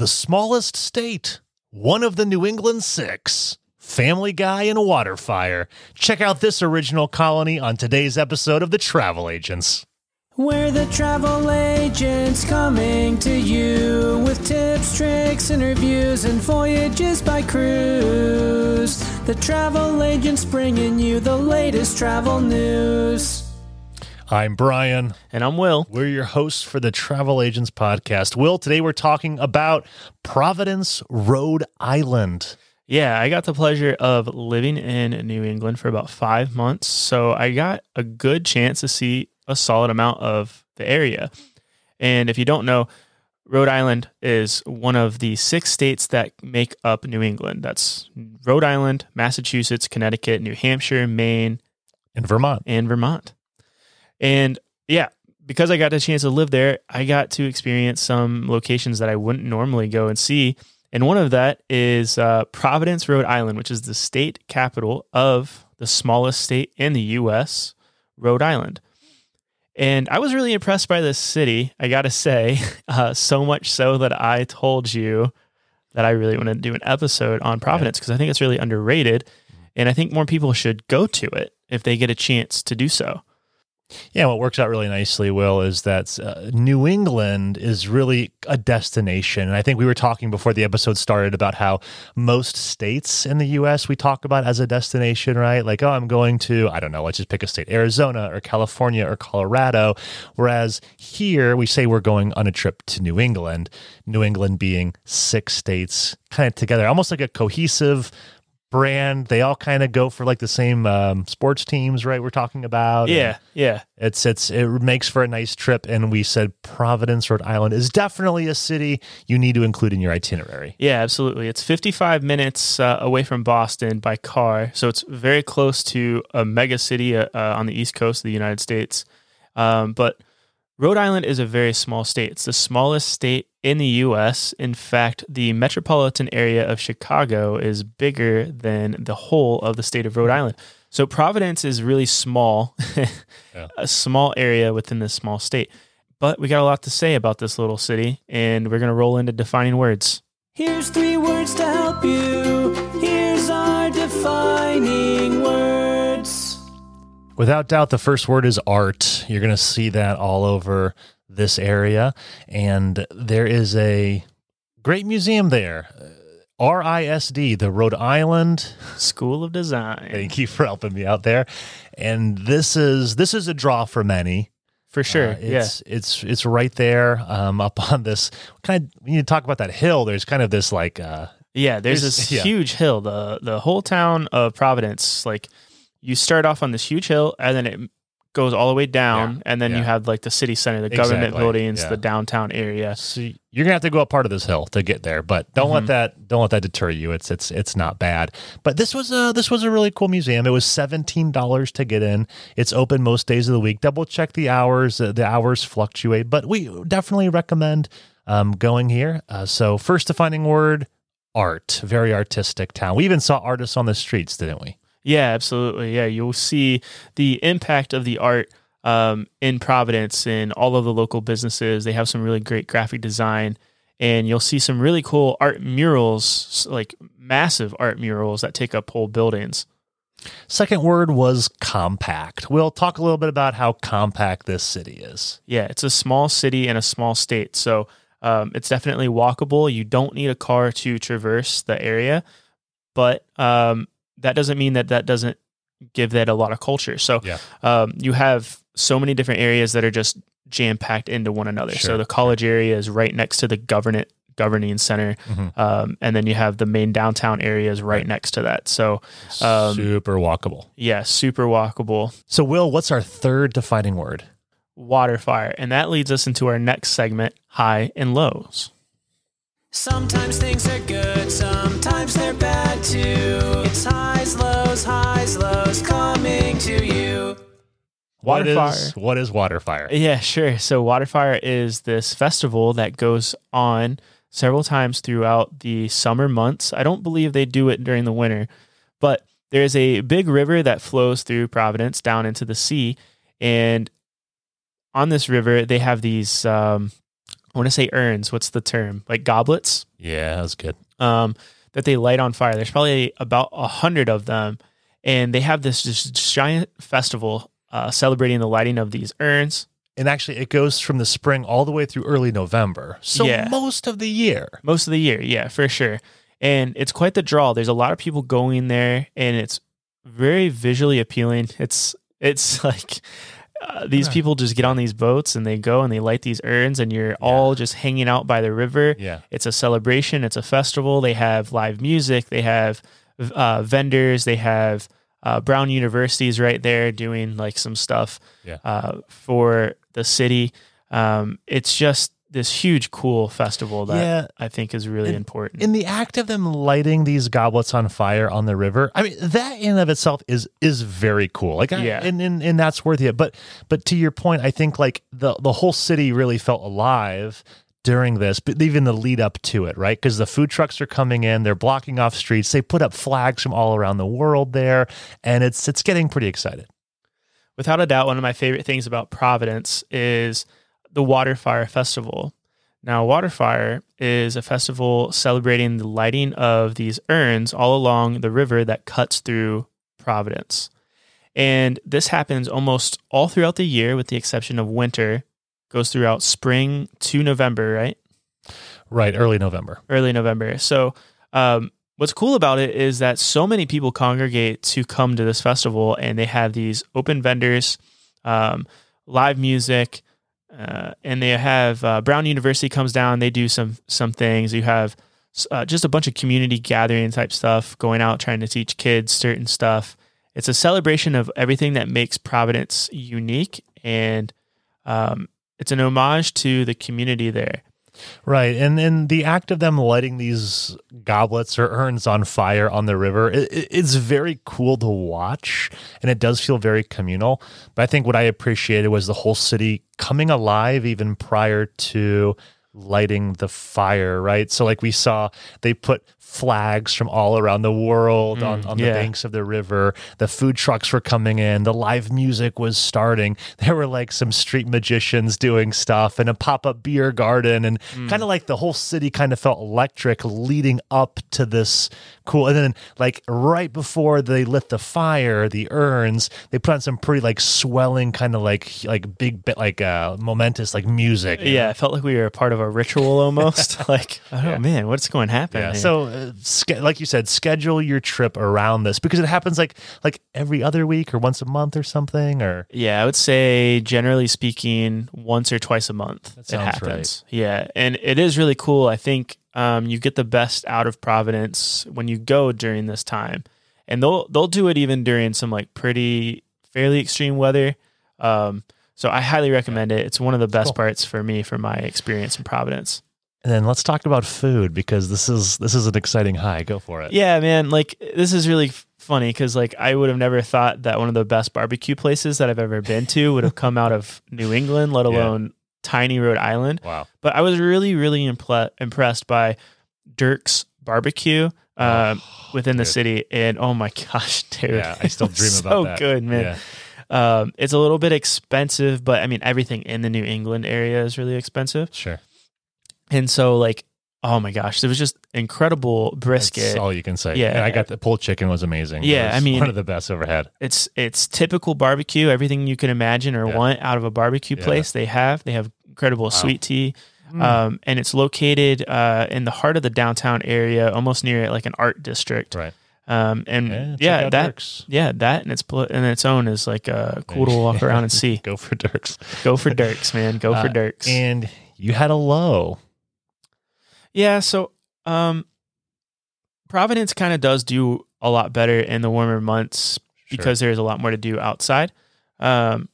the smallest state, one of the New England Six, Family Guy and Waterfire. Check out this original colony on today's episode of The Travel Agents. We're the travel agents coming to you with tips, tricks, interviews, and voyages by cruise. The travel agents bringing you the latest travel news. I'm Brian. And I'm Will. We're your hosts for the Travel Agents Podcast. Will, today we're talking about Providence, Rhode Island. Yeah, I got the pleasure of living in New England for about five months. So I got a good chance to see a solid amount of the area. And if you don't know, Rhode Island is one of the six states that make up New England. That's Rhode Island, Massachusetts, Connecticut, New Hampshire, Maine, and Vermont. And Vermont. And yeah, because I got a chance to live there, I got to experience some locations that I wouldn't normally go and see. And one of that is uh, Providence, Rhode Island, which is the state capital of the smallest state in the U.S., Rhode Island. And I was really impressed by this city, I got to say, uh, so much so that I told you that I really want to do an episode on Providence because yeah. I think it's really underrated. And I think more people should go to it if they get a chance to do so. Yeah, what works out really nicely, Will, is that uh, New England is really a destination. And I think we were talking before the episode started about how most states in the U.S. we talk about as a destination, right? Like, oh, I'm going to, I don't know, let's just pick a state, Arizona or California or Colorado. Whereas here we say we're going on a trip to New England, New England being six states kind of together, almost like a cohesive brand. They all kind of go for like the same um, sports teams, right? We're talking about. Yeah, yeah. It's it's it makes for a nice trip, and we said Providence, Rhode Island is definitely a city you need to include in your itinerary. Yeah, absolutely. It's 55 minutes uh, away from Boston by car, so it's very close to a mega city uh, uh, on the east coast of the United States. Um, but Rhode Island is a very small state. It's the smallest state in the US. In fact, the metropolitan area of Chicago is bigger than the whole of the state of Rhode Island. So Providence is really small, yeah. a small area within this small state. But we got a lot to say about this little city, and we're going to roll into defining words. Here's three words to help you. Here's our defining words. Without doubt, the first word is art. You're going to see that all over this area. And there is a great museum there. RISD, the Rhode Island School of Design. Thank you for helping me out there. And this is this is a draw for many. For sure. Uh, it's yeah. it's it's right there um, up on this kind of when you talk about that hill, there's kind of this like uh, yeah, there's this yeah. huge hill. The the whole town of Providence, like you start off on this huge hill and then it goes all the way down yeah, and then yeah. you have like the city center the exactly. government buildings yeah. the downtown area. So you're gonna have to go up part of this hill to get there but don't mm-hmm. let that don't let that deter you. It's it's it's not bad. But this was a this was a really cool museum. It was $17 to get in. It's open most days of the week. Double check the hours uh, the hours fluctuate but we definitely recommend um, going here. Uh, so first defining word art. Very artistic town. We even saw artists on the streets didn't we yeah, absolutely. Yeah, you'll see the impact of the art um, in Providence and all of the local businesses. They have some really great graphic design, and you'll see some really cool art murals, like massive art murals that take up whole buildings. Second word was compact. We'll talk a little bit about how compact this city is. Yeah, it's a small city and a small state. So um, it's definitely walkable. You don't need a car to traverse the area, but um, that doesn't mean that that doesn't give that a lot of culture. So yeah. um, you have so many different areas that are just jam packed into one another. Sure. So the college area is right next to the government governing center, mm-hmm. um, and then you have the main downtown areas right, right. next to that. So um, super walkable. Yeah, super walkable. So Will, what's our third defining word? Water fire, and that leads us into our next segment: high and lows. Sometimes things are good, sometimes they're bad too. It's highs, lows, highs, lows coming to you. Waterfire. What is Waterfire? Yeah, sure. So Waterfire is this festival that goes on several times throughout the summer months. I don't believe they do it during the winter, but there's a big river that flows through Providence down into the sea, and on this river they have these um, I want to say urns. What's the term? Like goblets Yeah, that's good. um, that they light on fire. There's probably about a hundred of them, and they have this just giant festival uh, celebrating the lighting of these urns. And actually, it goes from the spring all the way through early November. So Yeah. most of the year. most of the year. Yeah, for sure. And it's quite the draw. There's a lot of people going there, and it's very visually appealing. It's it's like uh, these Yeah. people just get on these boats and they go and they light these urns, and you're all just hanging out by the river. Yeah. It's a celebration. It's a festival. They have live music. They have uh, vendors. They have uh, Brown University's right there doing like some stuff Yeah. uh, for the city. Um, it's just this huge, cool festival that Yeah. I think is really important. In the act of them lighting these goblets on fire on the river, I mean that in and of itself is is very cool. Like, I- Yeah. and, and and that's worthy. It. But but to your point, I think like the the whole city really felt alive during this, but even the lead up to it, right? Because the food trucks are coming in, they're blocking off streets, they put up flags from all around the world there, and it's it's getting pretty excited. Without a doubt, one of my favorite things about Providence is the Waterfire Festival. Now, Waterfire is a festival celebrating the lighting of these urns all along the river that cuts through Providence. And this happens almost all throughout the year, with the exception of winter. Goes throughout spring to November, right? Right, early November. early November. So, um, what's cool about it is that so many people congregate to come to this festival, and they have these open vendors, um, live music, uh, and they have uh, Brown University comes down. They do some some things. You have uh, just a bunch of community gathering type stuff going out trying to teach kids certain stuff. It's a celebration of everything that makes Providence unique, and um, it's an homage to the community there. Right, and and the act of them lighting these goblets or urns on fire on the river, it, it- it's very cool to watch, and it does feel very communal. But I think what I appreciated was the whole city coming alive even prior to lighting the fire. Right, so like we saw, they put flags from all around the world on, on the yeah. banks of the river. The food trucks were coming in. The live music was starting. There were like some street magicians doing stuff and a pop up beer garden. And kind of like the whole city kind of felt electric leading up to this cool. And then, like, right before they lit the fire, the urns, they put on some pretty like swelling, kind of like, like big, bit like uh, momentous, like music. Yeah, know? I felt like we were a part of a ritual almost. like, oh Yeah. man, what's going to happen? Yeah. here? So, uh, ske- like you said, schedule your trip around this because it happens like like every other week or once a month or something. Or yeah, I would say generally speaking, once or twice a month it happens. Yeah, and it is really cool. I think um, you get the best out of Providence when you go during this time, and they'll they'll do it even during some like pretty fairly extreme weather. Um, so I highly recommend it. It's one of the best Cool. parts for me for my experience in Providence. and then let's talk about food because this is this is an exciting high. Go for it. Yeah, man. Like this is really funny because like I would have never thought that one of the best barbecue places that I've ever been to would have come out of New England, let Yeah. alone tiny Rhode Island. Wow. But I was really, really imple- impressed by Durk's barbecue um, within the city, and oh my gosh, dude! Yeah, I still dream so about that. good, man. Yeah. Um, it's a little bit expensive, but I mean everything in the New England area is really expensive, Sure. and so like. Oh my gosh, it was just incredible brisket. That's all you can say. Yeah. And I got the pulled chicken was amazing. Yeah, was I mean- one of the best I've ever had. it's it's typical barbecue everything you can imagine or Yeah. want out of a barbecue Yeah. place they have they have incredible sweet tea Mm. um, and it's located uh, in the heart of the downtown area almost near like an art district Right. Um, and Yeah. yeah, that Durk's. yeah that and its in its own is like uh, cool to walk around and see Go for Durks. go for Durks man go for Uh, Durks And you had a low. Yeah, so um Providence kind of does do a lot better in the warmer months Sure. because there's a lot more to do outside. Um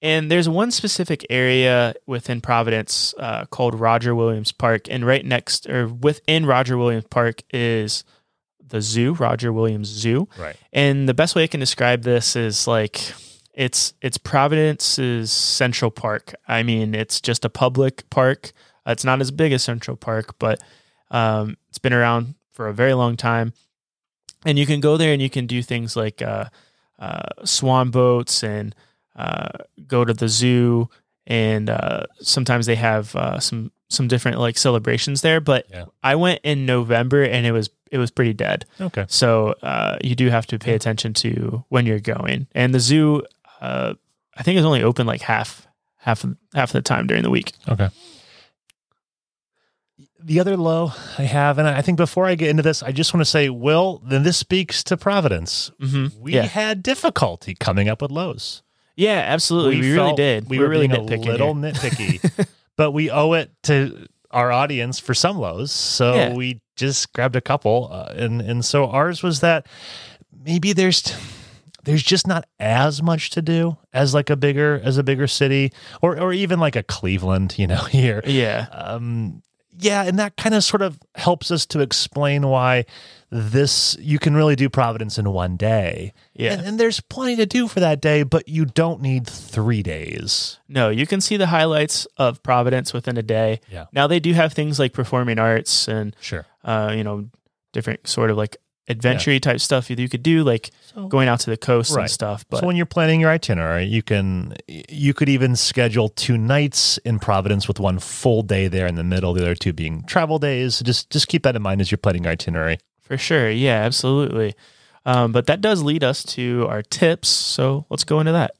and there's one specific area within Providence uh, called Roger Williams Park, and right next or within Roger Williams Park is the zoo, Roger Williams Zoo. Right. And the best way I can describe this is like it's it's Providence's Central Park. I mean, it's just a public park. Uh, It's not as big as Central Park, but um, it's been around for a very long time. And you can go there and you can do things like uh, uh, swan boats and uh, go to the zoo and uh, sometimes they have uh, some some different like celebrations there. But Yeah. I went in November and it was it was pretty dead. Okay. So uh, you do have to pay attention to when you're going. And the zoo, uh, I think, is only open like half half half of the time during the week. Okay. The other low I have, and I think before I get into this, I just want to say, Will, then this speaks to Providence. Mm-hmm. We yeah, had difficulty coming up with lows. yeah, absolutely. We, really did. We We're were really being nitpicking a little here. nitpicky, but we owe it to our audience for some lows. So Yeah. we just grabbed a couple, uh, and and so ours was that maybe there's there's just not as much to do as like a bigger as a bigger city or or even like a Cleveland, you know, here. Yeah, Um, yeah, and that kind of sort of helps us to explain why this you can really do Providence in one day. yeah. And, and there's plenty to do for that day, but you don't need three days. No, you can see the highlights of Providence within a day. Yeah. Now they do have things like performing arts and Sure. uh, you know different sort of like adventure type stuff that you could do, like So, going out to the coast Right. and stuff. But so when you're planning your itinerary, you can you could even schedule two nights in Providence with one full day there in the middle, the other two being travel days. Just just keep that in mind as you're planning your itinerary. For sure. Yeah, absolutely. Um, but that does lead us to our tips. So let's go into that.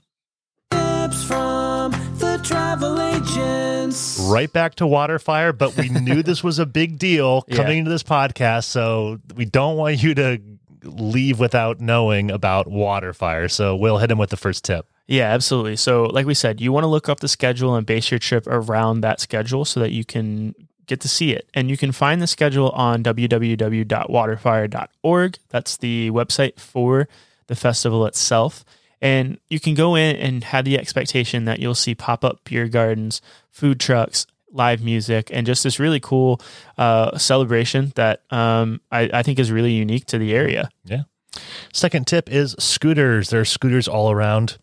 Tips from the travel agents. Right back to Waterfire, but we knew this was a big deal Yeah. coming into this podcast, so we don't want you to leave without knowing about Waterfire. So we'll hit him with the first tip. Yeah, absolutely. So, like we said, you want to look up the schedule and base your trip around that schedule so that you can get to see it. And you can find the schedule on www.waterfire.org. That's the website for the festival itself. And you can go in and have the expectation that you'll see pop up beer gardens, food trucks, live music, and just this really cool uh, celebration that um, I, I think is really unique to the area. Yeah. Second tip is scooters. There are scooters all around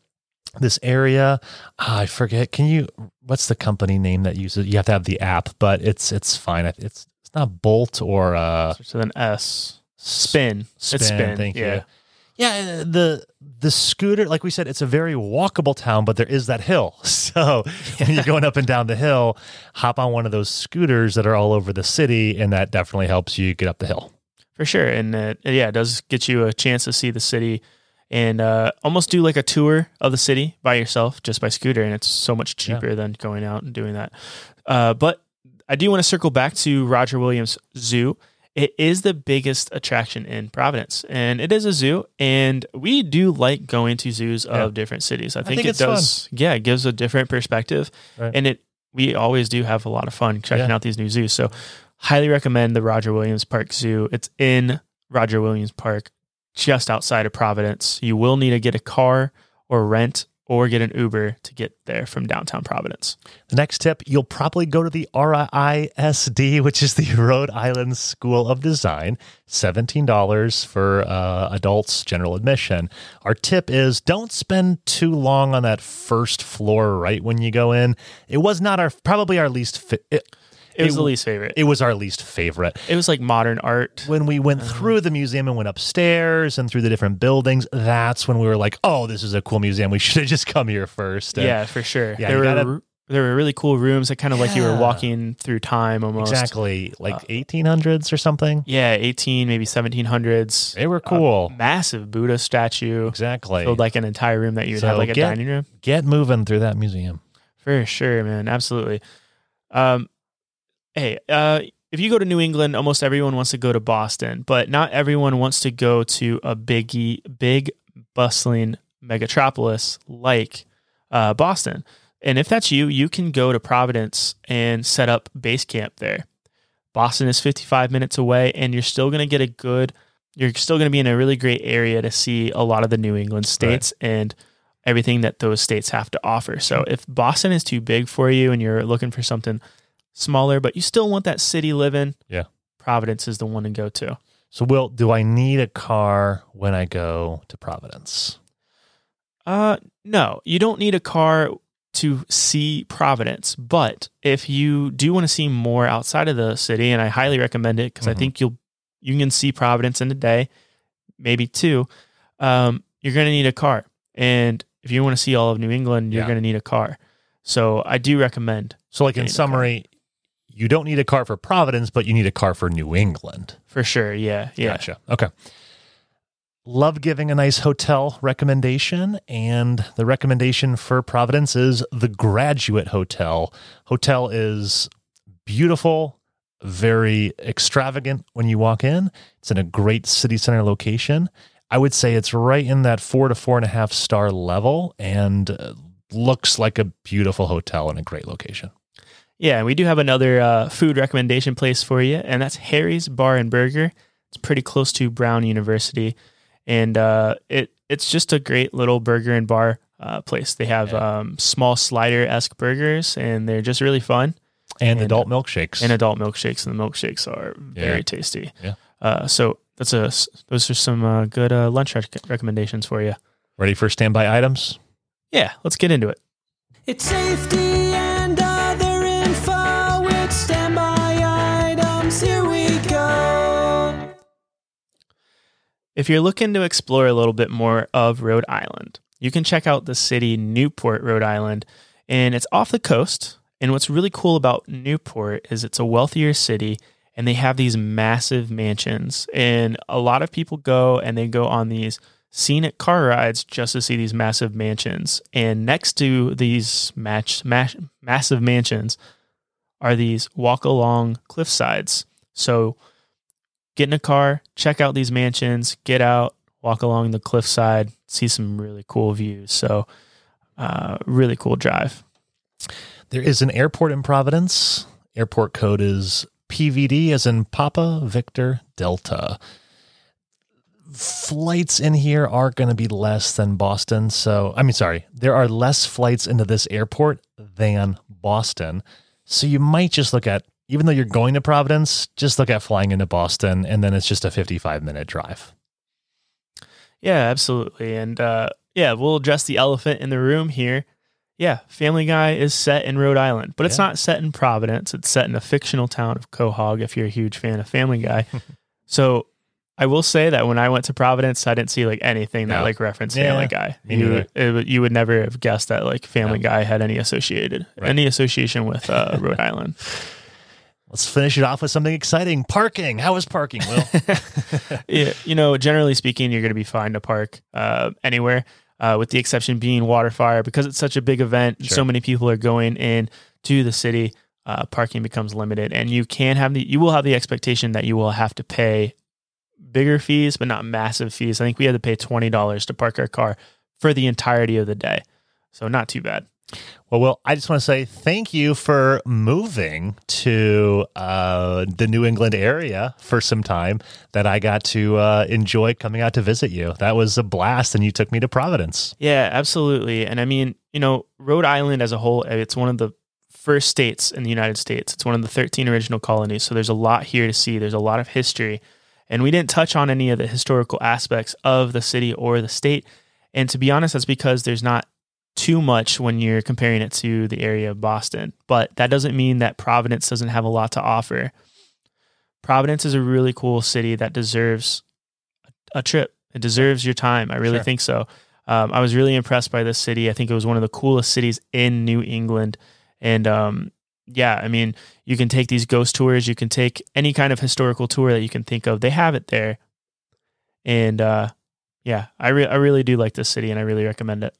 this area. Ah, I forget. Can you? What's the company name that uses? You have to have the app, but it's it's fine. It's it's not Bolt or uh, So then S spin. Spin. It's spin. Thank yeah. you. Yeah, the the scooter, like we said, it's a very walkable town, but there is that hill. So when you're going up and down the hill, hop on one of those scooters that are all over the city, and that definitely helps you get up the hill. For sure. And uh, yeah, it does get you a chance to see the city and uh, almost do like a tour of the city by yourself just by scooter. And it's so much Yeah. cheaper than going out and doing that. Uh, but I do want to circle back to Roger Williams Zoo. It is the biggest attraction in Providence, and it is a zoo. And we do like going to zoos Yeah. of different cities. I think, think it does. Yeah, it gives a different perspective, Right. and it we always do have a lot of fun checking Yeah. out these new zoos. So, highly recommend the Roger Williams Park Zoo. It's in Roger Williams Park, just outside of Providence. You will need to get a car or rent or get an Uber to get there from downtown Providence. The next tip, you'll probably go to the RISD, which is the Rhode Island School of Design, $17 for uh, adults, general admission. Our tip is don't spend too long on that first floor right when you go in. It was not our, probably our least, It was It- the least favorite. it was our least favorite. It was like modern art. When we went Uh-huh. through the museum and went upstairs and through the different buildings, that's when we were like, oh, this is a cool museum. We should have just come here first. And- Yeah, for sure. Yeah, there were gotta- there were really cool rooms that kind of like you were Yeah. walking through time almost. Exactly. Like Uh, 1800s or something. Yeah, 18 maybe 1700s. They were cool. Massive Buddha statue exactly. filled like an entire room that you would have So like a get- dining room. Get moving through that museum. For sure, man. Absolutely. Um, hey, uh, if you go to New England, almost everyone wants to go to Boston, but not everyone wants to go to a biggie, big, bustling megatropolis like uh, Boston. And if that's you, you can go to Providence and set up base camp there. Boston is 55 minutes away, and you're still going to get a good, you're still going to be in a really great area to see a lot of the New England states and everything that those states have to offer. So if Boston is too big for you and you're looking for something smaller, but you still want that city living, Yeah. Providence is the one to go to. So, Will, do I need a car when I go to Providence? Uh, no, you don't need a car to see Providence, but if you do want to see more outside of the city, and I highly recommend it because I Mhm. think you'll you can see Providence in a day, maybe two. Um, you're going to need a car, and if you want to see all of New England, you're Yeah. going to need a car. So I do recommend So, like in Getting a car. summary, you don't need a car for Providence, but you need a car for New England. for sure. Yeah, yeah. Gotcha. Okay. Love giving a nice hotel recommendation. And the recommendation for Providence is the Graduate Hotel. Hotel is beautiful, very extravagant when you walk in. It's in a great city center location. I would say it's right in that four to four and a half star level and uh, looks like a beautiful hotel in a great location. Yeah, we do have another uh, food recommendation place for you, and that's Harry's Bar and Burger. It's pretty close to Brown University, and uh, it it's just a great little burger and bar uh, place. They have Yeah. um, small slider esque burgers, and they're just really fun. And, And, adult milkshakes. And adult milkshakes, and the milkshakes are very Yeah. tasty. Yeah. Uh, so that's a those are some uh, good uh, lunch rec- recommendations for you. Ready for standby items? Yeah, let's get into it. It's safety Here we go. If you're looking to explore a little bit more of Rhode Island, you can check out the city Newport, Rhode Island, and it's off the coast. And what's really cool about Newport is it's a wealthier city and they have these massive mansions. And a lot of people go and they go on these scenic car rides just to see these massive mansions. And next to these match, mash, massive mansions are these walk along cliff sides. So get in a car, check out these mansions, get out, walk along the cliffside, see some really cool views. So, uh, really cool drive. There is an airport in Providence. Airport code is PVD, as in Papa Victor Delta. Flights in here are going to be less than Boston. So, I mean, sorry, there are less flights into this airport than Boston. So, you might just look at, even though you're going to Providence, just look at flying into Boston, and then it's just a 55 minute drive. Yeah, absolutely. And uh, yeah, we'll address the elephant in the room here. Yeah, Family Guy is set in Rhode Island, but it's Yeah. not set in Providence. It's set in a fictional town of Quahog if you're a huge fan of Family Guy. so I will say that when I went to Providence, I didn't see like anything that No. like referenced Yeah, Family Guy. You, it would- you would never have guessed that like Family No. Guy had any associated Right. any association with uh, Rhode Island. Let's finish it off with something exciting. Parking. How is parking, Will? yeah, you know, generally speaking, you're going to be fine to park uh, anywhere, uh, with the exception being Waterfire because it's such a big event. and So many people are going in to the city. Uh, parking becomes limited, and you can have the you will have the expectation that you will have to pay bigger fees, but not massive fees. I think we had to pay twenty dollars to park our car for the entirety of the day, so not too bad. Well, Will, I just want to say thank you for moving to uh, the New England area for some time that I got to uh, enjoy coming out to visit you. That was a blast, and you took me to Providence. Yeah, absolutely. And I mean, you know, Rhode Island as a whole, it's one of the first states in the United States. It's one of the 13 original colonies. So there's a lot here to see. There's a lot of history. And we didn't touch on any of the historical aspects of the city or the state. And to be honest, that's because there's not too much when you're comparing it to the area of Boston. But that doesn't mean that Providence doesn't have a lot to offer. Providence is a really cool city that deserves a trip. It deserves your time. I really Sure. think so. Um, I was really impressed by this city. I think it was one of the coolest cities in New England. And um, yeah, I mean, you can take these ghost tours. You can take any kind of historical tour that you can think of. They have it there. And uh, yeah, I, re- I really do like this city and I really recommend it.